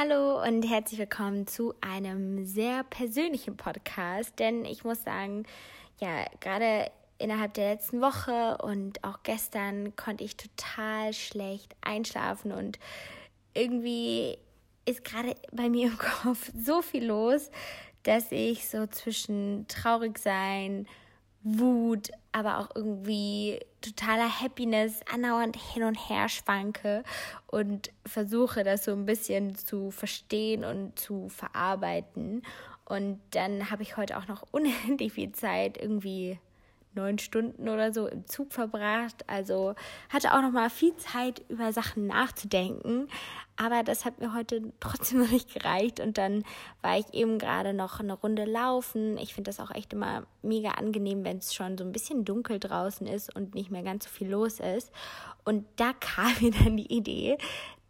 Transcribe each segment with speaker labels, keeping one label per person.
Speaker 1: Hallo und herzlich willkommen zu einem sehr persönlichen Podcast, denn ich muss sagen, ja, gerade innerhalb der letzten Woche und auch gestern konnte ich total schlecht einschlafen und irgendwie ist gerade bei mir im Kopf so viel los, dass ich so zwischen traurig sein, Wut, aber auch irgendwie totaler Happiness andauernd hin und her schwanke und versuche das so ein bisschen zu verstehen und zu verarbeiten. Und dann habe ich heute auch noch unendlich viel Zeit irgendwie neun Stunden oder so im Zug verbracht. Also hatte auch noch mal viel Zeit, über Sachen nachzudenken. Aber das hat mir heute trotzdem noch nicht gereicht. Und dann war ich eben gerade noch eine Runde laufen. Ich finde das auch echt immer mega angenehm, wenn es schon so ein bisschen dunkel draußen ist und nicht mehr ganz so viel los ist. Und da kam mir dann die Idee,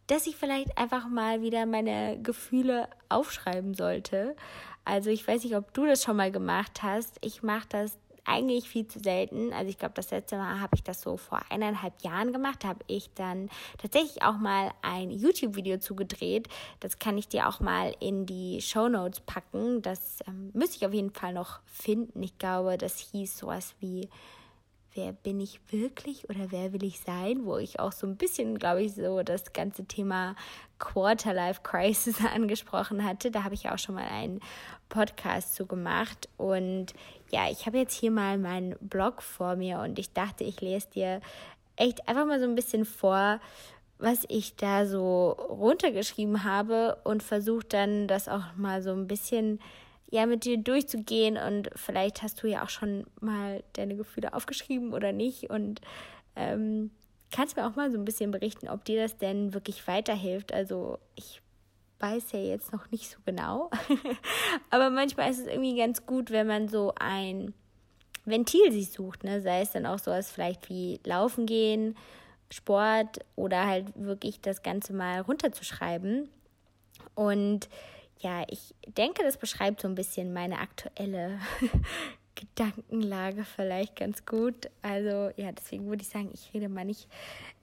Speaker 1: dass ich vielleicht einfach mal wieder meine Gefühle aufschreiben sollte. Also ich weiß nicht, ob du das schon mal gemacht hast. Ich mache das eigentlich viel zu selten. Also ich glaube, das letzte Mal habe ich das so vor eineinhalb Jahren gemacht. Da habe ich dann tatsächlich auch mal ein YouTube-Video zugedreht. Das kann ich dir auch mal in die Show Notes packen. Das ähm, müsste ich auf jeden Fall noch finden. Ich glaube, das hieß sowas wie wer bin ich wirklich oder wer will ich sein, wo ich auch so ein bisschen, glaube ich, so das ganze Thema Quarterlife Crisis angesprochen hatte. Da habe ich auch schon mal einen Podcast zu gemacht. Und ja, ich habe jetzt hier mal meinen Blog vor mir und ich dachte, ich lese dir echt einfach mal so ein bisschen vor, was ich da so runtergeschrieben habe und versuche dann das auch mal so ein bisschen ja mit dir durchzugehen und vielleicht hast du ja auch schon mal deine Gefühle aufgeschrieben oder nicht und ähm, kannst mir auch mal so ein bisschen berichten, ob dir das denn wirklich weiterhilft. Also ich weiß ja jetzt noch nicht so genau, aber manchmal ist es irgendwie ganz gut, wenn man so ein Ventil sich sucht, ne? sei es dann auch sowas vielleicht wie Laufen gehen, Sport oder halt wirklich das Ganze mal runterzuschreiben und ja, ich denke, das beschreibt so ein bisschen meine aktuelle Gedankenlage vielleicht ganz gut. Also ja, deswegen würde ich sagen, ich rede mal nicht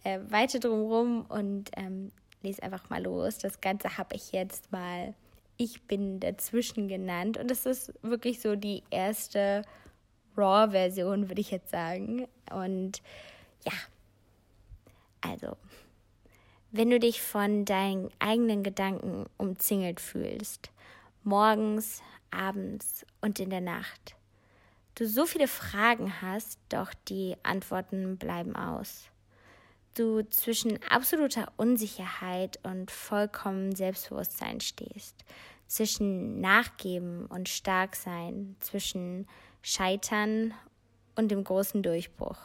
Speaker 1: äh, weiter drum rum und ähm, lese einfach mal los. Das Ganze habe ich jetzt mal Ich bin dazwischen genannt und das ist wirklich so die erste Raw-Version, würde ich jetzt sagen. Und ja, also wenn du dich von deinen eigenen Gedanken umzingelt fühlst, morgens, abends und in der Nacht, du so viele Fragen hast, doch die Antworten bleiben aus. Du zwischen absoluter Unsicherheit und vollkommen Selbstbewusstsein stehst, zwischen Nachgeben und Starksein, zwischen Scheitern und dem großen Durchbruch.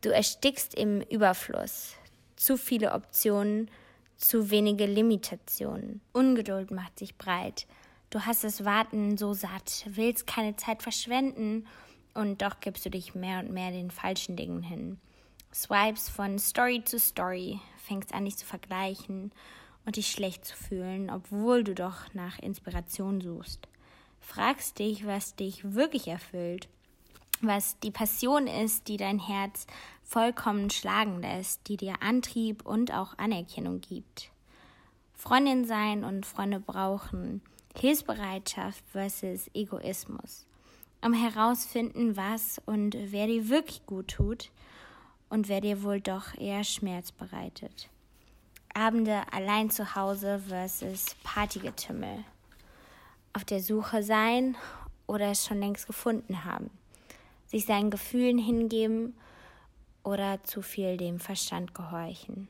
Speaker 1: Du erstickst im Überfluss, zu viele Optionen, zu wenige Limitationen. Ungeduld macht sich breit. Du hast das Warten so satt, willst keine Zeit verschwenden und doch gibst du dich mehr und mehr den falschen Dingen hin. Swipes von Story zu Story, fängst an dich zu vergleichen und dich schlecht zu fühlen, obwohl du doch nach Inspiration suchst. Fragst dich, was dich wirklich erfüllt was die Passion ist, die dein Herz vollkommen schlagen lässt, die dir Antrieb und auch Anerkennung gibt. Freundin sein und Freunde brauchen, Hilfsbereitschaft versus Egoismus. Um herausfinden, was und wer dir wirklich gut tut und wer dir wohl doch eher Schmerz bereitet. Abende allein zu Hause versus Partygetümmel. Auf der Suche sein oder es schon längst gefunden haben sich seinen Gefühlen hingeben oder zu viel dem Verstand gehorchen.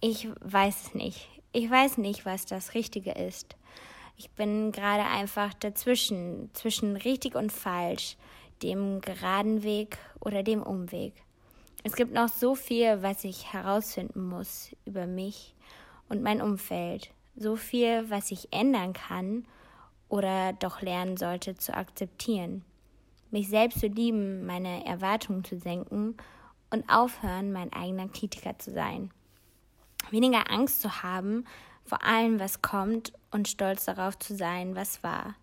Speaker 1: Ich weiß es nicht. Ich weiß nicht, was das Richtige ist. Ich bin gerade einfach dazwischen, zwischen richtig und falsch, dem geraden Weg oder dem Umweg. Es gibt noch so viel, was ich herausfinden muss über mich und mein Umfeld. So viel, was ich ändern kann oder doch lernen sollte zu akzeptieren mich selbst zu lieben, meine Erwartungen zu senken und aufhören, mein eigener Kritiker zu sein. Weniger Angst zu haben vor allem, was kommt und stolz darauf zu sein, was war.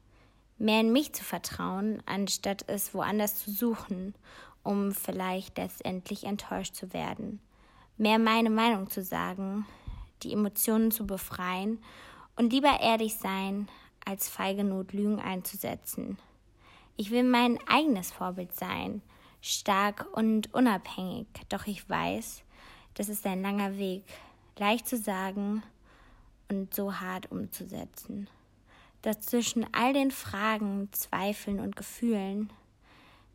Speaker 1: Mehr in mich zu vertrauen, anstatt es woanders zu suchen, um vielleicht letztendlich enttäuscht zu werden. Mehr meine Meinung zu sagen, die Emotionen zu befreien und lieber ehrlich sein, als feige Not Lügen einzusetzen. Ich will mein eigenes Vorbild sein, stark und unabhängig, doch ich weiß, das ist ein langer Weg, leicht zu sagen und so hart umzusetzen. Dazwischen all den Fragen, Zweifeln und Gefühlen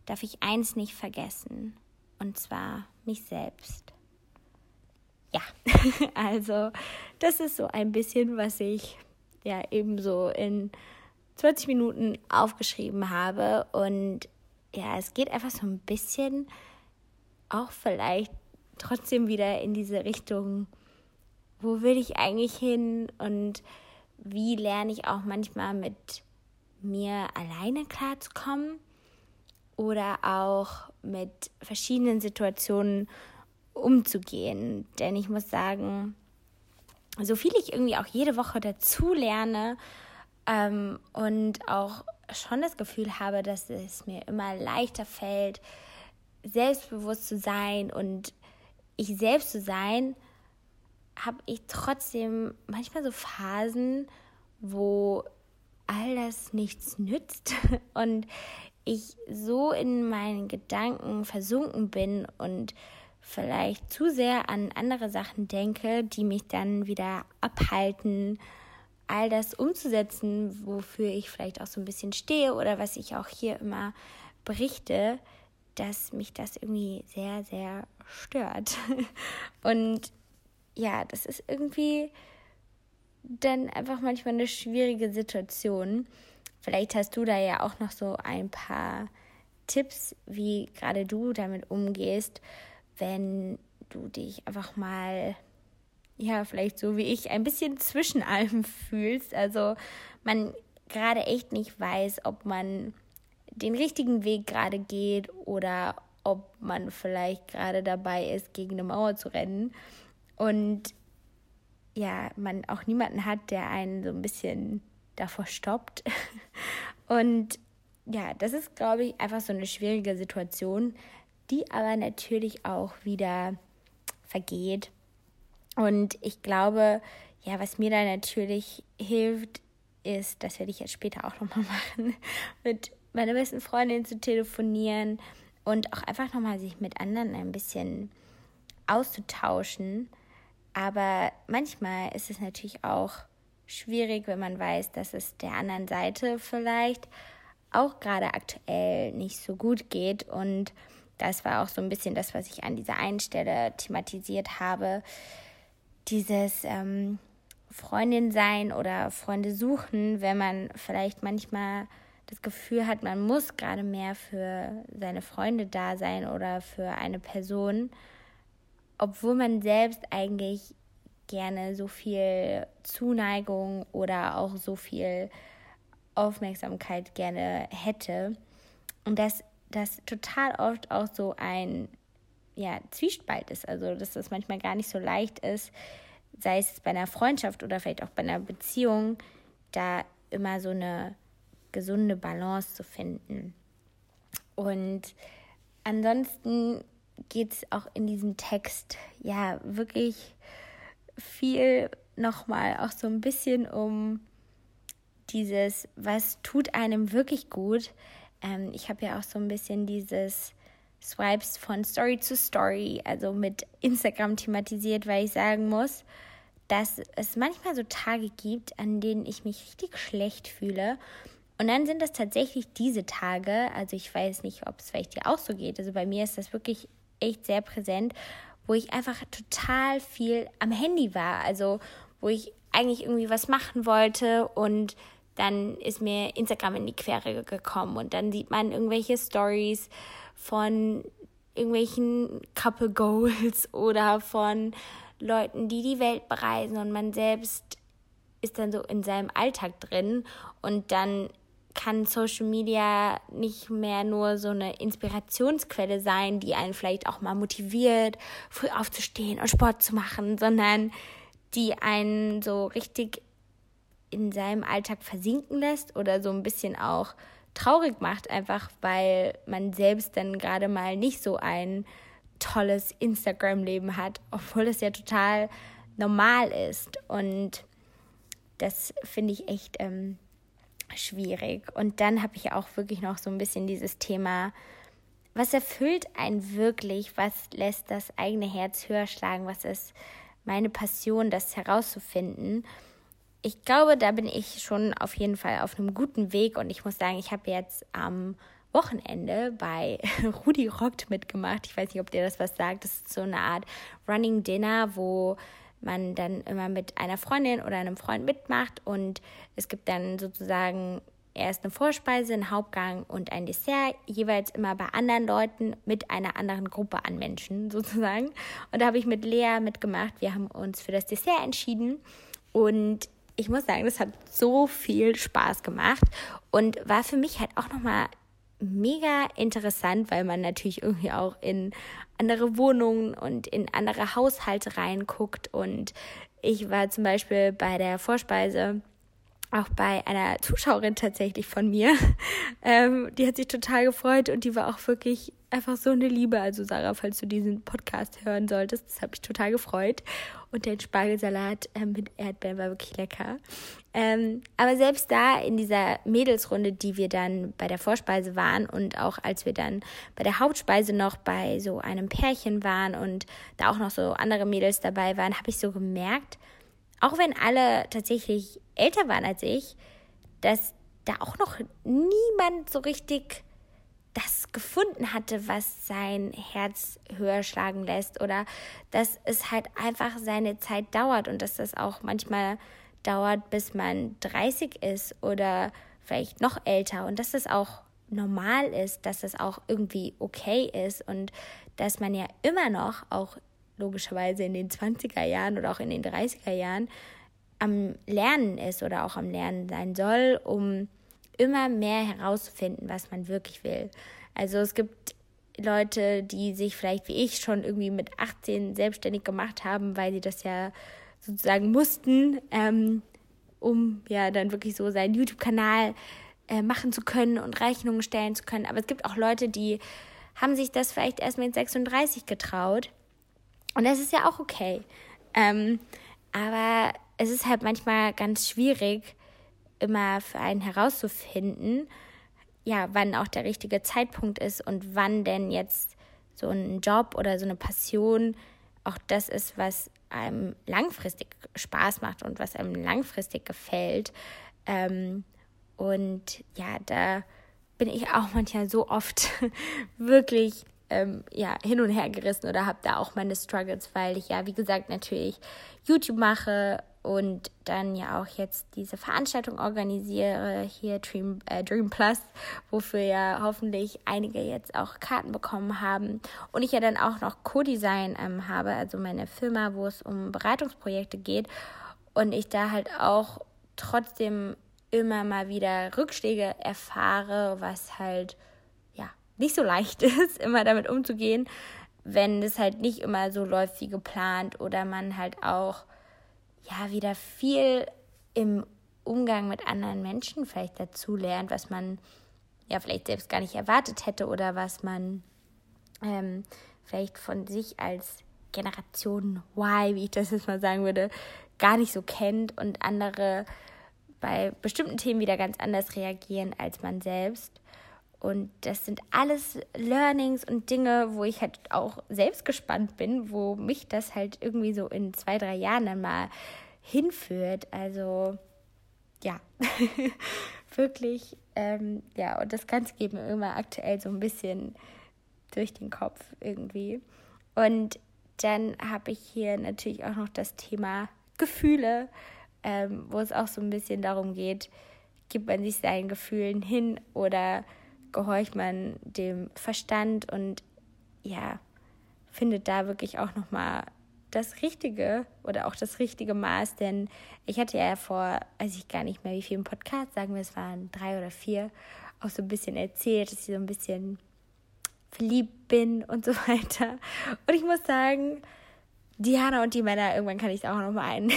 Speaker 1: darf ich eins nicht vergessen, und zwar mich selbst. Ja, also das ist so ein bisschen, was ich ja eben so in 20 Minuten aufgeschrieben habe. Und ja, es geht einfach so ein bisschen auch vielleicht trotzdem wieder in diese Richtung, wo will ich eigentlich hin und wie lerne ich auch manchmal mit mir alleine klarzukommen oder auch mit verschiedenen Situationen umzugehen. Denn ich muss sagen, so viel ich irgendwie auch jede Woche dazu lerne ähm, und auch schon das Gefühl habe, dass es mir immer leichter fällt, selbstbewusst zu sein und ich selbst zu sein, habe ich trotzdem manchmal so Phasen, wo all das nichts nützt und ich so in meinen Gedanken versunken bin und vielleicht zu sehr an andere Sachen denke, die mich dann wieder abhalten, all das umzusetzen, wofür ich vielleicht auch so ein bisschen stehe oder was ich auch hier immer berichte, dass mich das irgendwie sehr, sehr stört. Und ja, das ist irgendwie dann einfach manchmal eine schwierige Situation. Vielleicht hast du da ja auch noch so ein paar Tipps, wie gerade du damit umgehst, wenn du dich einfach mal, ja, vielleicht so wie ich, ein bisschen zwischen allem fühlst. Also man gerade echt nicht weiß, ob man den richtigen Weg gerade geht oder ob man vielleicht gerade dabei ist, gegen eine Mauer zu rennen und ja, man auch niemanden hat, der einen so ein bisschen davor stoppt. Und ja, das ist, glaube ich, einfach so eine schwierige Situation, die aber natürlich auch wieder vergeht. Und ich glaube, ja, was mir da natürlich hilft, ist, das werde ich jetzt später auch nochmal machen, mit meiner besten Freundin zu telefonieren und auch einfach nochmal sich mit anderen ein bisschen auszutauschen aber manchmal ist es natürlich auch schwierig, wenn man weiß, dass es der anderen Seite vielleicht auch gerade aktuell nicht so gut geht. Und das war auch so ein bisschen das, was ich an dieser einen Stelle thematisiert habe. Dieses ähm, Freundin sein oder Freunde suchen, wenn man vielleicht manchmal das Gefühl hat, man muss gerade mehr für seine Freunde da sein oder für eine Person obwohl man selbst eigentlich gerne so viel Zuneigung oder auch so viel Aufmerksamkeit gerne hätte. Und dass das total oft auch so ein ja, Zwiespalt ist. Also, dass das manchmal gar nicht so leicht ist, sei es bei einer Freundschaft oder vielleicht auch bei einer Beziehung, da immer so eine gesunde Balance zu finden. Und ansonsten geht es auch in diesem Text ja wirklich viel nochmal auch so ein bisschen um dieses, was tut einem wirklich gut. Ähm, ich habe ja auch so ein bisschen dieses Swipes von Story zu Story, also mit Instagram thematisiert, weil ich sagen muss, dass es manchmal so Tage gibt, an denen ich mich richtig schlecht fühle. Und dann sind das tatsächlich diese Tage, also ich weiß nicht, ob es vielleicht dir auch so geht. Also bei mir ist das wirklich echt sehr präsent, wo ich einfach total viel am Handy war. Also wo ich eigentlich irgendwie was machen wollte und dann ist mir Instagram in die Quere gekommen und dann sieht man irgendwelche Stories von irgendwelchen Couple Goals oder von Leuten, die die Welt bereisen und man selbst ist dann so in seinem Alltag drin und dann kann Social Media nicht mehr nur so eine Inspirationsquelle sein, die einen vielleicht auch mal motiviert, früh aufzustehen und Sport zu machen, sondern die einen so richtig in seinem Alltag versinken lässt oder so ein bisschen auch traurig macht, einfach weil man selbst dann gerade mal nicht so ein tolles Instagram-Leben hat, obwohl es ja total normal ist. Und das finde ich echt ähm, schwierig. Und dann habe ich auch wirklich noch so ein bisschen dieses Thema, was erfüllt einen wirklich? Was lässt das eigene Herz höher schlagen? Was ist meine Passion, das herauszufinden? Ich glaube, da bin ich schon auf jeden Fall auf einem guten Weg und ich muss sagen, ich habe jetzt am Wochenende bei Rudi Rockt mitgemacht. Ich weiß nicht, ob dir das was sagt. Das ist so eine Art Running Dinner, wo man dann immer mit einer Freundin oder einem Freund mitmacht und es gibt dann sozusagen erst eine Vorspeise, einen Hauptgang und ein Dessert, jeweils immer bei anderen Leuten mit einer anderen Gruppe an Menschen sozusagen. Und da habe ich mit Lea mitgemacht. Wir haben uns für das Dessert entschieden und ich muss sagen, das hat so viel Spaß gemacht und war für mich halt auch nochmal mega interessant, weil man natürlich irgendwie auch in andere Wohnungen und in andere Haushalte reinguckt. Und ich war zum Beispiel bei der Vorspeise auch bei einer Zuschauerin tatsächlich von mir. Ähm, die hat sich total gefreut und die war auch wirklich einfach so eine Liebe. Also Sarah, falls du diesen Podcast hören solltest, das hat mich total gefreut. Und der Spargelsalat äh, mit Erdbeeren war wirklich lecker. Ähm, aber selbst da in dieser Mädelsrunde, die wir dann bei der Vorspeise waren und auch als wir dann bei der Hauptspeise noch bei so einem Pärchen waren und da auch noch so andere Mädels dabei waren, habe ich so gemerkt, auch wenn alle tatsächlich älter waren als ich, dass da auch noch niemand so richtig das gefunden hatte, was sein Herz höher schlagen lässt oder dass es halt einfach seine Zeit dauert und dass das auch manchmal dauert, bis man 30 ist oder vielleicht noch älter und dass das auch normal ist, dass das auch irgendwie okay ist und dass man ja immer noch auch logischerweise in den 20er Jahren oder auch in den 30er Jahren am Lernen ist oder auch am Lernen sein soll, um immer mehr herauszufinden, was man wirklich will. Also es gibt Leute, die sich vielleicht wie ich schon irgendwie mit 18 selbstständig gemacht haben, weil sie das ja sozusagen mussten, ähm, um ja dann wirklich so seinen YouTube-Kanal äh, machen zu können und Rechnungen stellen zu können. Aber es gibt auch Leute, die haben sich das vielleicht erst mit 36 getraut und das ist ja auch okay. Ähm, aber es ist halt manchmal ganz schwierig, immer für einen herauszufinden, ja, wann auch der richtige Zeitpunkt ist und wann denn jetzt so ein Job oder so eine Passion auch das ist, was einem langfristig Spaß macht und was einem langfristig gefällt. Ähm, und ja, da bin ich auch manchmal so oft wirklich ähm, ja, hin und her gerissen oder habe da auch meine Struggles, weil ich ja, wie gesagt, natürlich YouTube mache und dann ja auch jetzt diese Veranstaltung organisiere, hier Dream, äh, Dream Plus, wofür ja hoffentlich einige jetzt auch Karten bekommen haben. Und ich ja dann auch noch Co-Design ähm, habe, also meine Firma, wo es um Beratungsprojekte geht. Und ich da halt auch trotzdem immer mal wieder Rückschläge erfahre, was halt nicht so leicht ist, immer damit umzugehen, wenn es halt nicht immer so läuft wie geplant oder man halt auch ja wieder viel im Umgang mit anderen Menschen vielleicht dazu lernt, was man ja vielleicht selbst gar nicht erwartet hätte oder was man ähm, vielleicht von sich als Generation Y, wie ich das jetzt mal sagen würde, gar nicht so kennt und andere bei bestimmten Themen wieder ganz anders reagieren als man selbst. Und das sind alles Learnings und Dinge, wo ich halt auch selbst gespannt bin, wo mich das halt irgendwie so in zwei, drei Jahren dann mal hinführt. Also ja, wirklich, ähm, ja, und das Ganze geht mir immer aktuell so ein bisschen durch den Kopf irgendwie. Und dann habe ich hier natürlich auch noch das Thema Gefühle, ähm, wo es auch so ein bisschen darum geht, gibt man sich seinen Gefühlen hin oder gehorcht man dem Verstand und ja, findet da wirklich auch nochmal das Richtige oder auch das richtige Maß, denn ich hatte ja vor, weiß ich gar nicht mehr, wie viel im Podcast, sagen wir, es waren drei oder vier, auch so ein bisschen erzählt, dass ich so ein bisschen verliebt bin und so weiter. Und ich muss sagen, Diana und die Männer, irgendwann kann ich auch nochmal einen,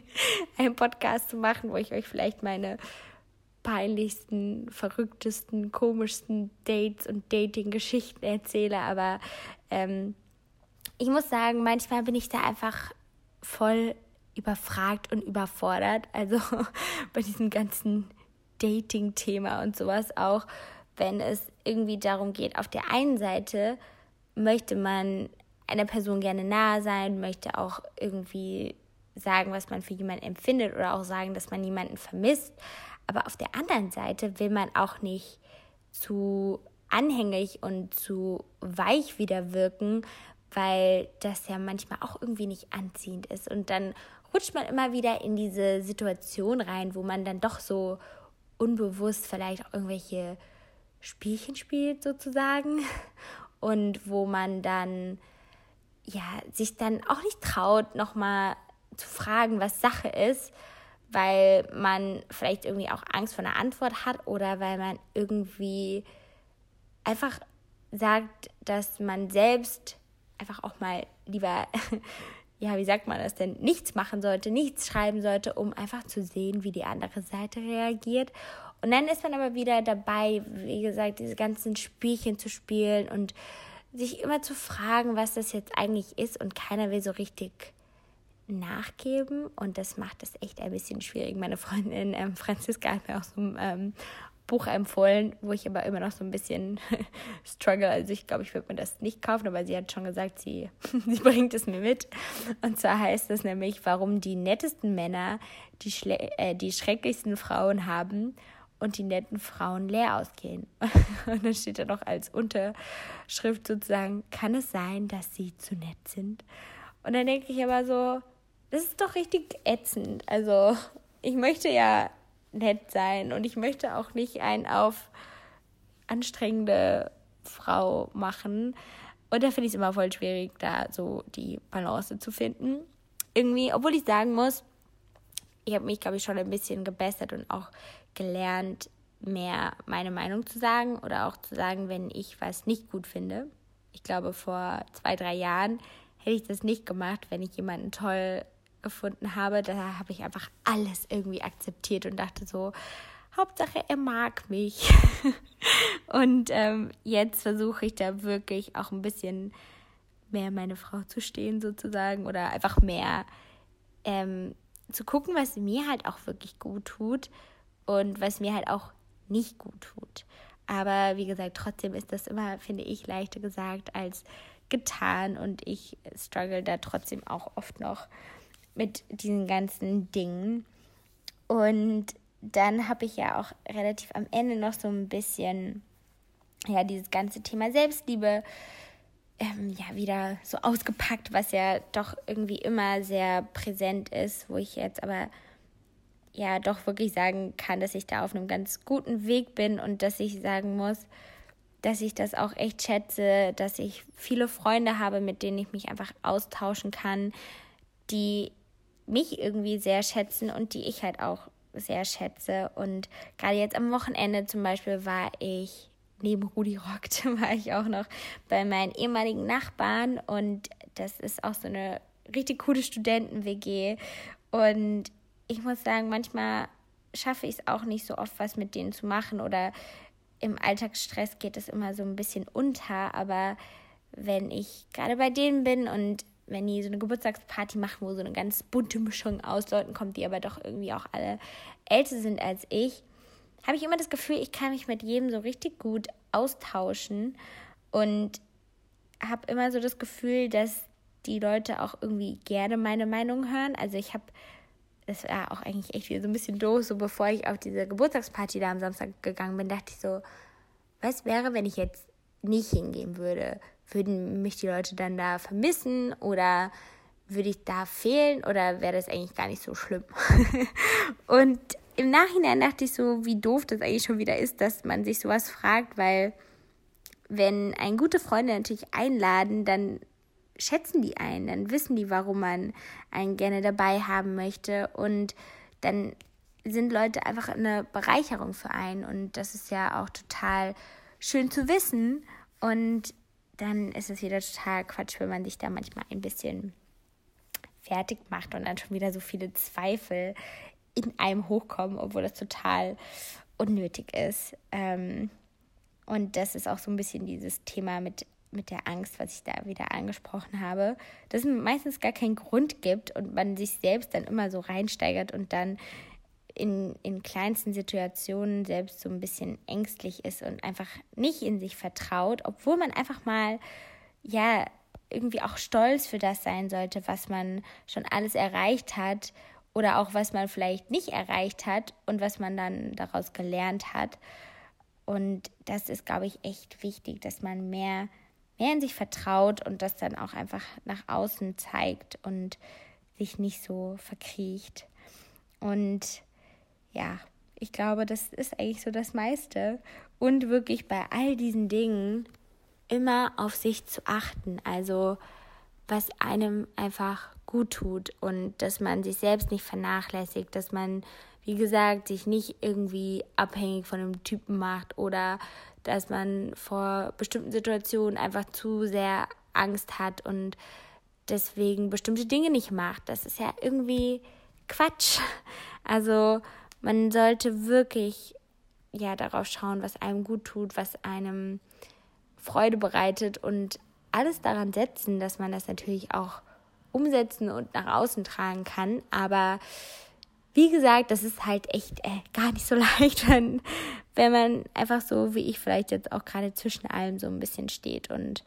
Speaker 1: einen Podcast machen, wo ich euch vielleicht meine peinlichsten, verrücktesten, komischsten Dates und Dating-Geschichten erzähle, aber ähm, ich muss sagen, manchmal bin ich da einfach voll überfragt und überfordert. Also bei diesem ganzen Dating-Thema und sowas auch, wenn es irgendwie darum geht, auf der einen Seite möchte man einer Person gerne nahe sein, möchte auch irgendwie sagen, was man für jemanden empfindet oder auch sagen, dass man jemanden vermisst. Aber auf der anderen Seite will man auch nicht zu anhängig und zu weich wieder wirken, weil das ja manchmal auch irgendwie nicht anziehend ist. Und dann rutscht man immer wieder in diese Situation rein, wo man dann doch so unbewusst vielleicht auch irgendwelche Spielchen spielt sozusagen und wo man dann ja sich dann auch nicht traut, nochmal zu fragen, was Sache ist, weil man vielleicht irgendwie auch Angst vor einer Antwort hat oder weil man irgendwie einfach sagt, dass man selbst einfach auch mal lieber, ja, wie sagt man das denn, nichts machen sollte, nichts schreiben sollte, um einfach zu sehen, wie die andere Seite reagiert. Und dann ist man aber wieder dabei, wie gesagt, diese ganzen Spielchen zu spielen und sich immer zu fragen, was das jetzt eigentlich ist und keiner will so richtig nachgeben und das macht es echt ein bisschen schwierig. Meine Freundin ähm, Franziska hat mir auch so ein ähm, Buch empfohlen, wo ich aber immer noch so ein bisschen struggle. Also ich glaube, ich würde mir das nicht kaufen, aber sie hat schon gesagt, sie, sie bringt es mir mit. Und zwar heißt es nämlich, warum die nettesten Männer die, äh, die schrecklichsten Frauen haben und die netten Frauen leer ausgehen. Und dann steht da noch als Unterschrift sozusagen, kann es sein, dass sie zu nett sind? Und dann denke ich aber so, das ist doch richtig ätzend. Also ich möchte ja nett sein und ich möchte auch nicht einen auf anstrengende Frau machen. Und da finde ich es immer voll schwierig, da so die Balance zu finden. Irgendwie, obwohl ich sagen muss, ich habe mich, glaube ich, schon ein bisschen gebessert und auch gelernt, mehr meine Meinung zu sagen oder auch zu sagen, wenn ich was nicht gut finde. Ich glaube, vor zwei, drei Jahren hätte ich das nicht gemacht, wenn ich jemanden toll gefunden habe, da habe ich einfach alles irgendwie akzeptiert und dachte so, Hauptsache er mag mich. und ähm, jetzt versuche ich da wirklich auch ein bisschen mehr meine Frau zu stehen sozusagen oder einfach mehr ähm, zu gucken, was mir halt auch wirklich gut tut und was mir halt auch nicht gut tut. Aber wie gesagt, trotzdem ist das immer, finde ich, leichter gesagt als getan und ich struggle da trotzdem auch oft noch mit diesen ganzen Dingen. Und dann habe ich ja auch relativ am Ende noch so ein bisschen, ja, dieses ganze Thema Selbstliebe ähm, ja wieder so ausgepackt, was ja doch irgendwie immer sehr präsent ist, wo ich jetzt aber ja doch wirklich sagen kann, dass ich da auf einem ganz guten Weg bin und dass ich sagen muss, dass ich das auch echt schätze, dass ich viele Freunde habe, mit denen ich mich einfach austauschen kann, die mich irgendwie sehr schätzen und die ich halt auch sehr schätze. Und gerade jetzt am Wochenende zum Beispiel war ich, neben Rudi Rockt, war ich auch noch bei meinen ehemaligen Nachbarn und das ist auch so eine richtig coole Studenten-WG. Und ich muss sagen, manchmal schaffe ich es auch nicht so oft, was mit denen zu machen oder im Alltagsstress geht es immer so ein bisschen unter, aber wenn ich gerade bei denen bin und wenn die so eine Geburtstagsparty machen, wo so eine ganz bunte Mischung aus Leuten kommt, die aber doch irgendwie auch alle älter sind als ich, habe ich immer das Gefühl, ich kann mich mit jedem so richtig gut austauschen und habe immer so das Gefühl, dass die Leute auch irgendwie gerne meine Meinung hören. Also ich habe, das war auch eigentlich echt wieder so ein bisschen doof, so bevor ich auf diese Geburtstagsparty da am Samstag gegangen bin, dachte ich so, was wäre, wenn ich jetzt nicht hingehen würde? Würden mich die Leute dann da vermissen oder würde ich da fehlen oder wäre das eigentlich gar nicht so schlimm? und im Nachhinein dachte ich so, wie doof das eigentlich schon wieder ist, dass man sich sowas fragt, weil wenn ein gute Freunde natürlich einladen, dann schätzen die einen, dann wissen die, warum man einen gerne dabei haben möchte. Und dann sind Leute einfach eine Bereicherung für einen. Und das ist ja auch total schön zu wissen. Und dann ist es wieder total Quatsch, wenn man sich da manchmal ein bisschen fertig macht und dann schon wieder so viele Zweifel in einem hochkommen, obwohl das total unnötig ist. Ähm, und das ist auch so ein bisschen dieses Thema mit mit der Angst, was ich da wieder angesprochen habe, dass es meistens gar keinen Grund gibt und man sich selbst dann immer so reinsteigert und dann in, in kleinsten Situationen selbst so ein bisschen ängstlich ist und einfach nicht in sich vertraut, obwohl man einfach mal, ja, irgendwie auch stolz für das sein sollte, was man schon alles erreicht hat oder auch was man vielleicht nicht erreicht hat und was man dann daraus gelernt hat. Und das ist, glaube ich, echt wichtig, dass man mehr mehr in sich vertraut und das dann auch einfach nach außen zeigt und sich nicht so verkriecht. Und ja, ich glaube, das ist eigentlich so das meiste. Und wirklich bei all diesen Dingen immer auf sich zu achten. Also was einem einfach gut tut und dass man sich selbst nicht vernachlässigt, dass man, wie gesagt, sich nicht irgendwie abhängig von einem Typen macht oder dass man vor bestimmten Situationen einfach zu sehr Angst hat und deswegen bestimmte Dinge nicht macht. Das ist ja irgendwie Quatsch. Also man sollte wirklich ja darauf schauen, was einem gut tut, was einem Freude bereitet und alles daran setzen, dass man das natürlich auch umsetzen und nach außen tragen kann. Aber wie gesagt, das ist halt echt äh, gar nicht so leicht, wenn, wenn man einfach so, wie ich vielleicht jetzt auch gerade zwischen allem so ein bisschen steht und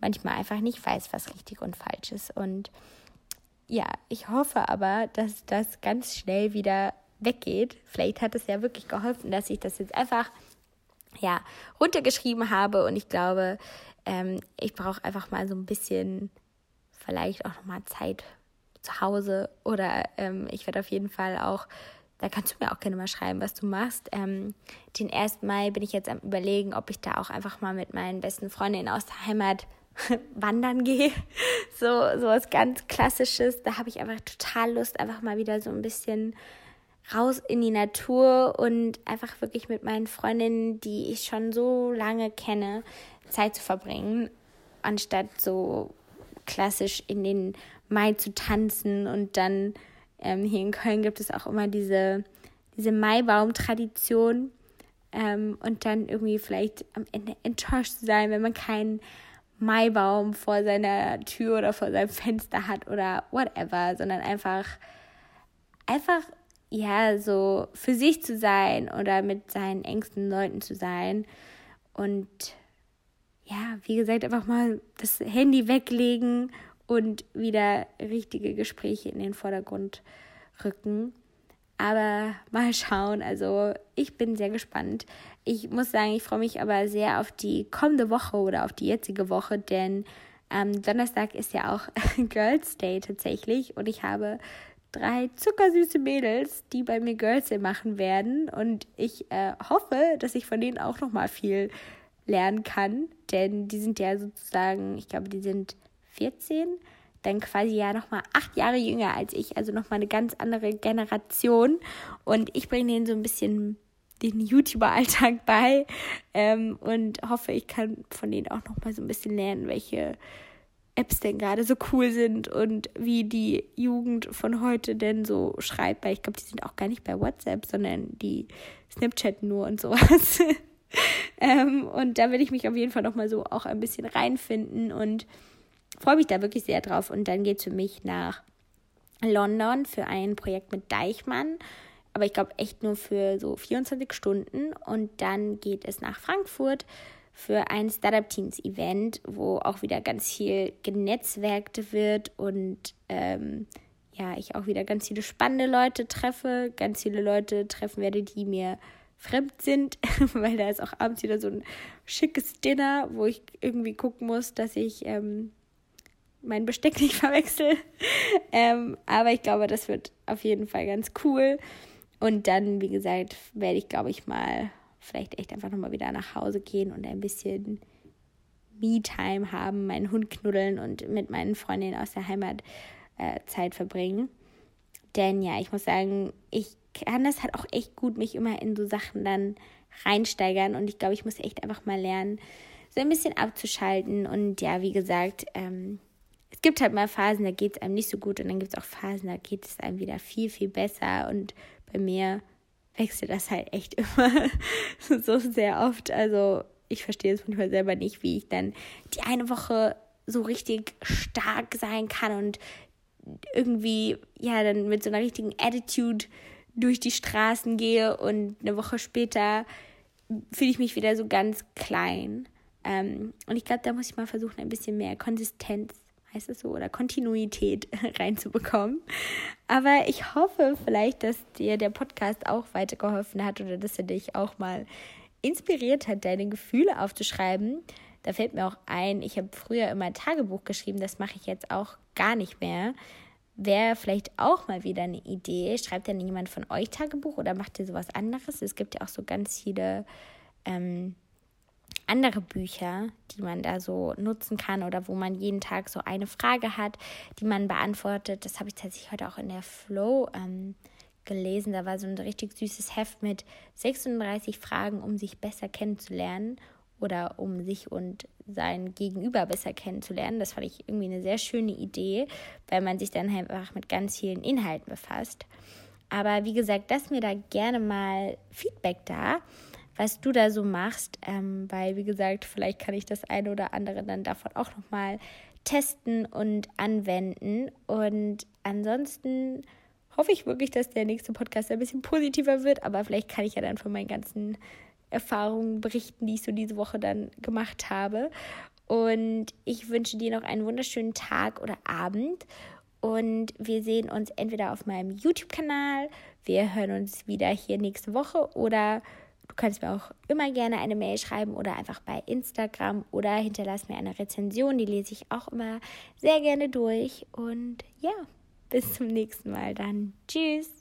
Speaker 1: manchmal einfach nicht weiß, was richtig und falsch ist. Und ja, ich hoffe aber, dass das ganz schnell wieder weggeht. Vielleicht hat es ja wirklich geholfen, dass ich das jetzt einfach ja runtergeschrieben habe und ich glaube, ähm, ich brauche einfach mal so ein bisschen vielleicht auch noch mal Zeit zu Hause oder ähm, ich werde auf jeden Fall auch, da kannst du mir auch gerne mal schreiben, was du machst. Ähm, den 1. Mai bin ich jetzt am überlegen, ob ich da auch einfach mal mit meinen besten Freundinnen aus der Heimat wandern gehe. So, so was ganz Klassisches. Da habe ich einfach total Lust, einfach mal wieder so ein bisschen raus in die Natur und einfach wirklich mit meinen Freundinnen, die ich schon so lange kenne, Zeit zu verbringen, anstatt so klassisch in den Mai zu tanzen und dann ähm, hier in Köln gibt es auch immer diese, diese Maibaum-Tradition ähm, und dann irgendwie vielleicht am Ende enttäuscht zu sein, wenn man keinen Maibaum vor seiner Tür oder vor seinem Fenster hat oder whatever, sondern einfach, einfach, ja, so für sich zu sein oder mit seinen engsten Leuten zu sein und ja, wie gesagt, einfach mal das Handy weglegen und wieder richtige Gespräche in den Vordergrund rücken. Aber mal schauen. Also ich bin sehr gespannt. Ich muss sagen, ich freue mich aber sehr auf die kommende Woche oder auf die jetzige Woche, denn am Donnerstag ist ja auch Girls Day tatsächlich und ich habe drei zuckersüße Mädels, die bei mir Girls Day machen werden. Und ich äh, hoffe, dass ich von denen auch noch mal viel lernen kann, denn die sind ja sozusagen, ich glaube, die sind 14, dann quasi ja nochmal acht Jahre jünger als ich, also nochmal eine ganz andere Generation. Und ich bringe denen so ein bisschen den YouTuber-Alltag bei. Ähm, und hoffe, ich kann von denen auch nochmal so ein bisschen lernen, welche Apps denn gerade so cool sind und wie die Jugend von heute denn so schreibt, weil ich glaube, die sind auch gar nicht bei WhatsApp, sondern die Snapchat nur und sowas. ähm, und da will ich mich auf jeden Fall nochmal so auch ein bisschen reinfinden und freue mich da wirklich sehr drauf. Und dann geht es für mich nach London für ein Projekt mit Deichmann. Aber ich glaube echt nur für so 24 Stunden. Und dann geht es nach Frankfurt für ein Startup Teens Event, wo auch wieder ganz viel genetzwerkt wird und ähm, ja, ich auch wieder ganz viele spannende Leute treffe, ganz viele Leute treffen werde, die mir fremd sind, weil da ist auch abends wieder so ein schickes Dinner, wo ich irgendwie gucken muss, dass ich ähm, mein Besteck nicht verwechsel. ähm, aber ich glaube, das wird auf jeden Fall ganz cool. Und dann, wie gesagt, werde ich, glaube ich, mal vielleicht echt einfach nochmal wieder nach Hause gehen und ein bisschen Me-Time haben, meinen Hund knuddeln und mit meinen Freundinnen aus der Heimat äh, Zeit verbringen. Denn ja, ich muss sagen, ich kann das halt auch echt gut, mich immer in so Sachen dann reinsteigern. Und ich glaube, ich muss echt einfach mal lernen, so ein bisschen abzuschalten. Und ja, wie gesagt, ähm, es gibt halt mal Phasen, da geht es einem nicht so gut und dann gibt es auch Phasen, da geht es einem wieder viel, viel besser. Und bei mir wechselt das halt echt immer so sehr oft. Also ich verstehe es manchmal selber nicht, wie ich dann die eine Woche so richtig stark sein kann und irgendwie, ja, dann mit so einer richtigen Attitude durch die Straßen gehe und eine Woche später fühle ich mich wieder so ganz klein. Ähm, und ich glaube, da muss ich mal versuchen, ein bisschen mehr Konsistenz, heißt es so, oder Kontinuität reinzubekommen. Aber ich hoffe vielleicht, dass dir der Podcast auch weitergeholfen hat oder dass er dich auch mal inspiriert hat, deine Gefühle aufzuschreiben. Da fällt mir auch ein, ich habe früher immer Tagebuch geschrieben, das mache ich jetzt auch gar nicht mehr. Wäre vielleicht auch mal wieder eine Idee. Schreibt denn jemand von euch Tagebuch oder macht ihr sowas anderes? Es gibt ja auch so ganz viele ähm, andere Bücher, die man da so nutzen kann oder wo man jeden Tag so eine Frage hat, die man beantwortet. Das habe ich tatsächlich heute auch in der Flow ähm, gelesen. Da war so ein richtig süßes Heft mit 36 Fragen, um sich besser kennenzulernen oder um sich und sein Gegenüber besser kennenzulernen. Das fand ich irgendwie eine sehr schöne Idee, weil man sich dann einfach mit ganz vielen Inhalten befasst. Aber wie gesagt, lass mir da gerne mal Feedback da, was du da so machst, ähm, weil wie gesagt, vielleicht kann ich das eine oder andere dann davon auch noch mal testen und anwenden. Und ansonsten hoffe ich wirklich, dass der nächste Podcast ein bisschen positiver wird, aber vielleicht kann ich ja dann von meinen ganzen Erfahrungen berichten, die ich so diese Woche dann gemacht habe. Und ich wünsche dir noch einen wunderschönen Tag oder Abend. Und wir sehen uns entweder auf meinem YouTube-Kanal, wir hören uns wieder hier nächste Woche oder du kannst mir auch immer gerne eine Mail schreiben oder einfach bei Instagram oder hinterlass mir eine Rezension, die lese ich auch immer sehr gerne durch. Und ja, bis zum nächsten Mal dann. Tschüss.